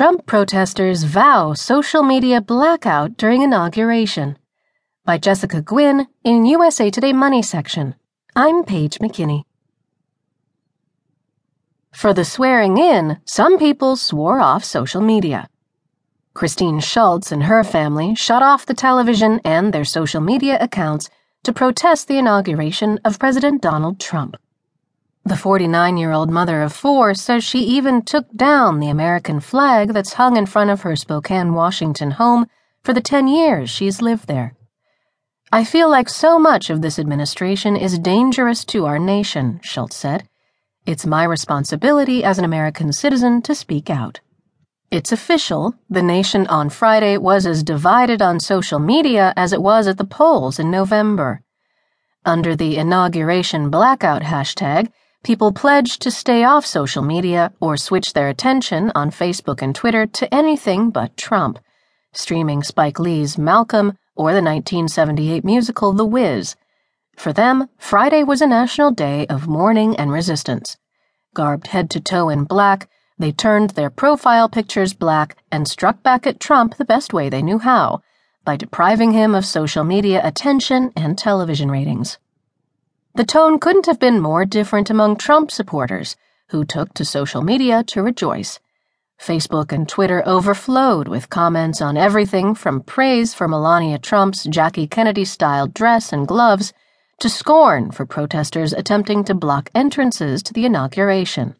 Trump protesters vow social media blackout during inauguration. By Jessica Guynn in USA Today Money section. I'm Paige McKinney. For the swearing in, some people swore off social media. Christine Schultz and her family shut off the television and their social media accounts to protest the inauguration of President Donald Trump. The 49 year old mother of four says she even took down the American flag that's hung in front of her Spokane, Washington home for the 10 years she's lived there. I feel like so much of this administration is dangerous to our nation, Schultz said. It's my responsibility as an American citizen to speak out. It's official. The nation on Friday was as divided on social media as it was at the polls in November. Under the inauguration blackout hashtag, people pledged to stay off social media or switch their attention on Facebook and Twitter to anything but Trump, streaming Spike Lee's Malcolm or the 1978 musical The Wiz. For them, Friday was a national day of mourning and resistance. Garbed head to toe in black, they turned their profile pictures black and struck back at Trump the best way they knew how by depriving him of social media attention and television ratings. The tone couldn't have been more different among Trump supporters, who took to social media to rejoice. Facebook and Twitter overflowed with comments on everything from praise for Melania Trump's Jackie Kennedy style dress and gloves to scorn for protesters attempting to block entrances to the inauguration.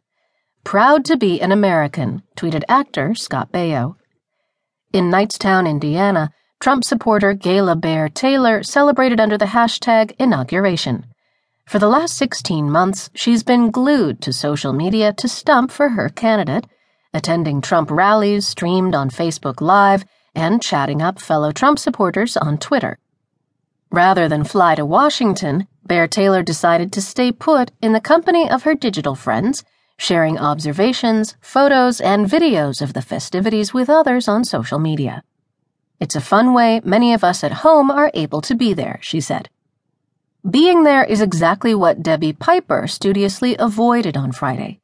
Proud to be an American, tweeted actor Scott Baio. In Knightstown, Indiana, Trump supporter Gayla Bear Taylor celebrated under the hashtag inauguration. For the last 16 months, she's been glued to social media to stump for her candidate, attending Trump rallies streamed on Facebook Live and chatting up fellow Trump supporters on Twitter. Rather than fly to Washington, Bear Taylor decided to stay put in the company of her digital friends, sharing observations, photos, and videos of the festivities with others on social media. It's a fun way many of us at home are able to be there, she said. Being there is exactly what Debbie Piper studiously avoided on Friday.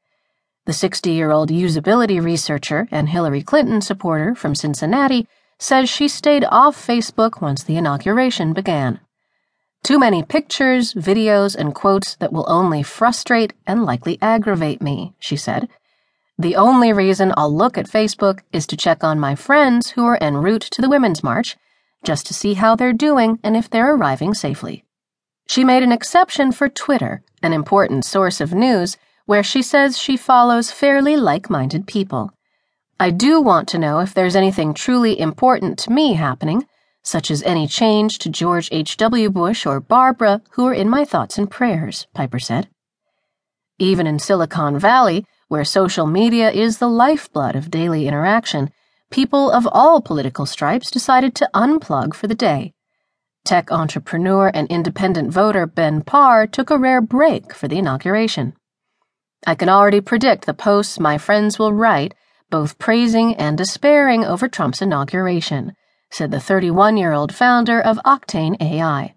The 60 year old usability researcher and Hillary Clinton supporter from Cincinnati says she stayed off Facebook once the inauguration began. Too many pictures, videos, and quotes that will only frustrate and likely aggravate me, she said. The only reason I'll look at Facebook is to check on my friends who are en route to the Women's March, just to see how they're doing and if they're arriving safely. She made an exception for Twitter, an important source of news, where she says she follows fairly like minded people. I do want to know if there's anything truly important to me happening, such as any change to George H.W. Bush or Barbara, who are in my thoughts and prayers, Piper said. Even in Silicon Valley, where social media is the lifeblood of daily interaction, people of all political stripes decided to unplug for the day. Tech entrepreneur and independent voter Ben Parr took a rare break for the inauguration. I can already predict the posts my friends will write, both praising and despairing over Trump's inauguration, said the 31 year old founder of Octane AI.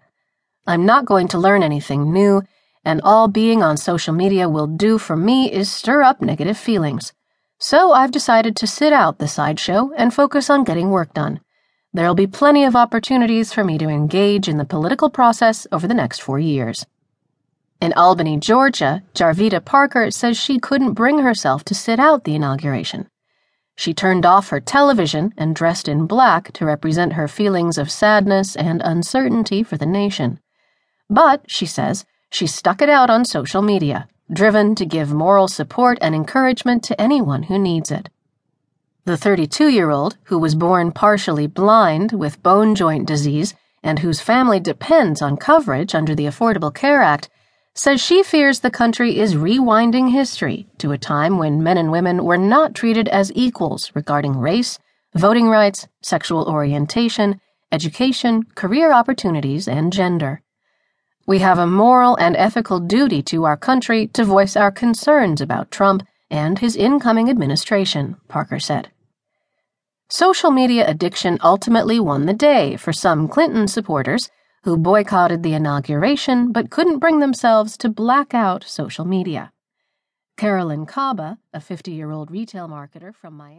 I'm not going to learn anything new, and all being on social media will do for me is stir up negative feelings. So I've decided to sit out the sideshow and focus on getting work done. There'll be plenty of opportunities for me to engage in the political process over the next four years. In Albany, Georgia, Jarvita Parker says she couldn't bring herself to sit out the inauguration. She turned off her television and dressed in black to represent her feelings of sadness and uncertainty for the nation. But, she says, she stuck it out on social media, driven to give moral support and encouragement to anyone who needs it. The 32 year old, who was born partially blind with bone joint disease and whose family depends on coverage under the Affordable Care Act, says she fears the country is rewinding history to a time when men and women were not treated as equals regarding race, voting rights, sexual orientation, education, career opportunities, and gender. We have a moral and ethical duty to our country to voice our concerns about Trump and his incoming administration, Parker said. Social media addiction ultimately won the day for some Clinton supporters who boycotted the inauguration but couldn't bring themselves to black out social media. Carolyn Kaba, a 50 year old retail marketer from Miami,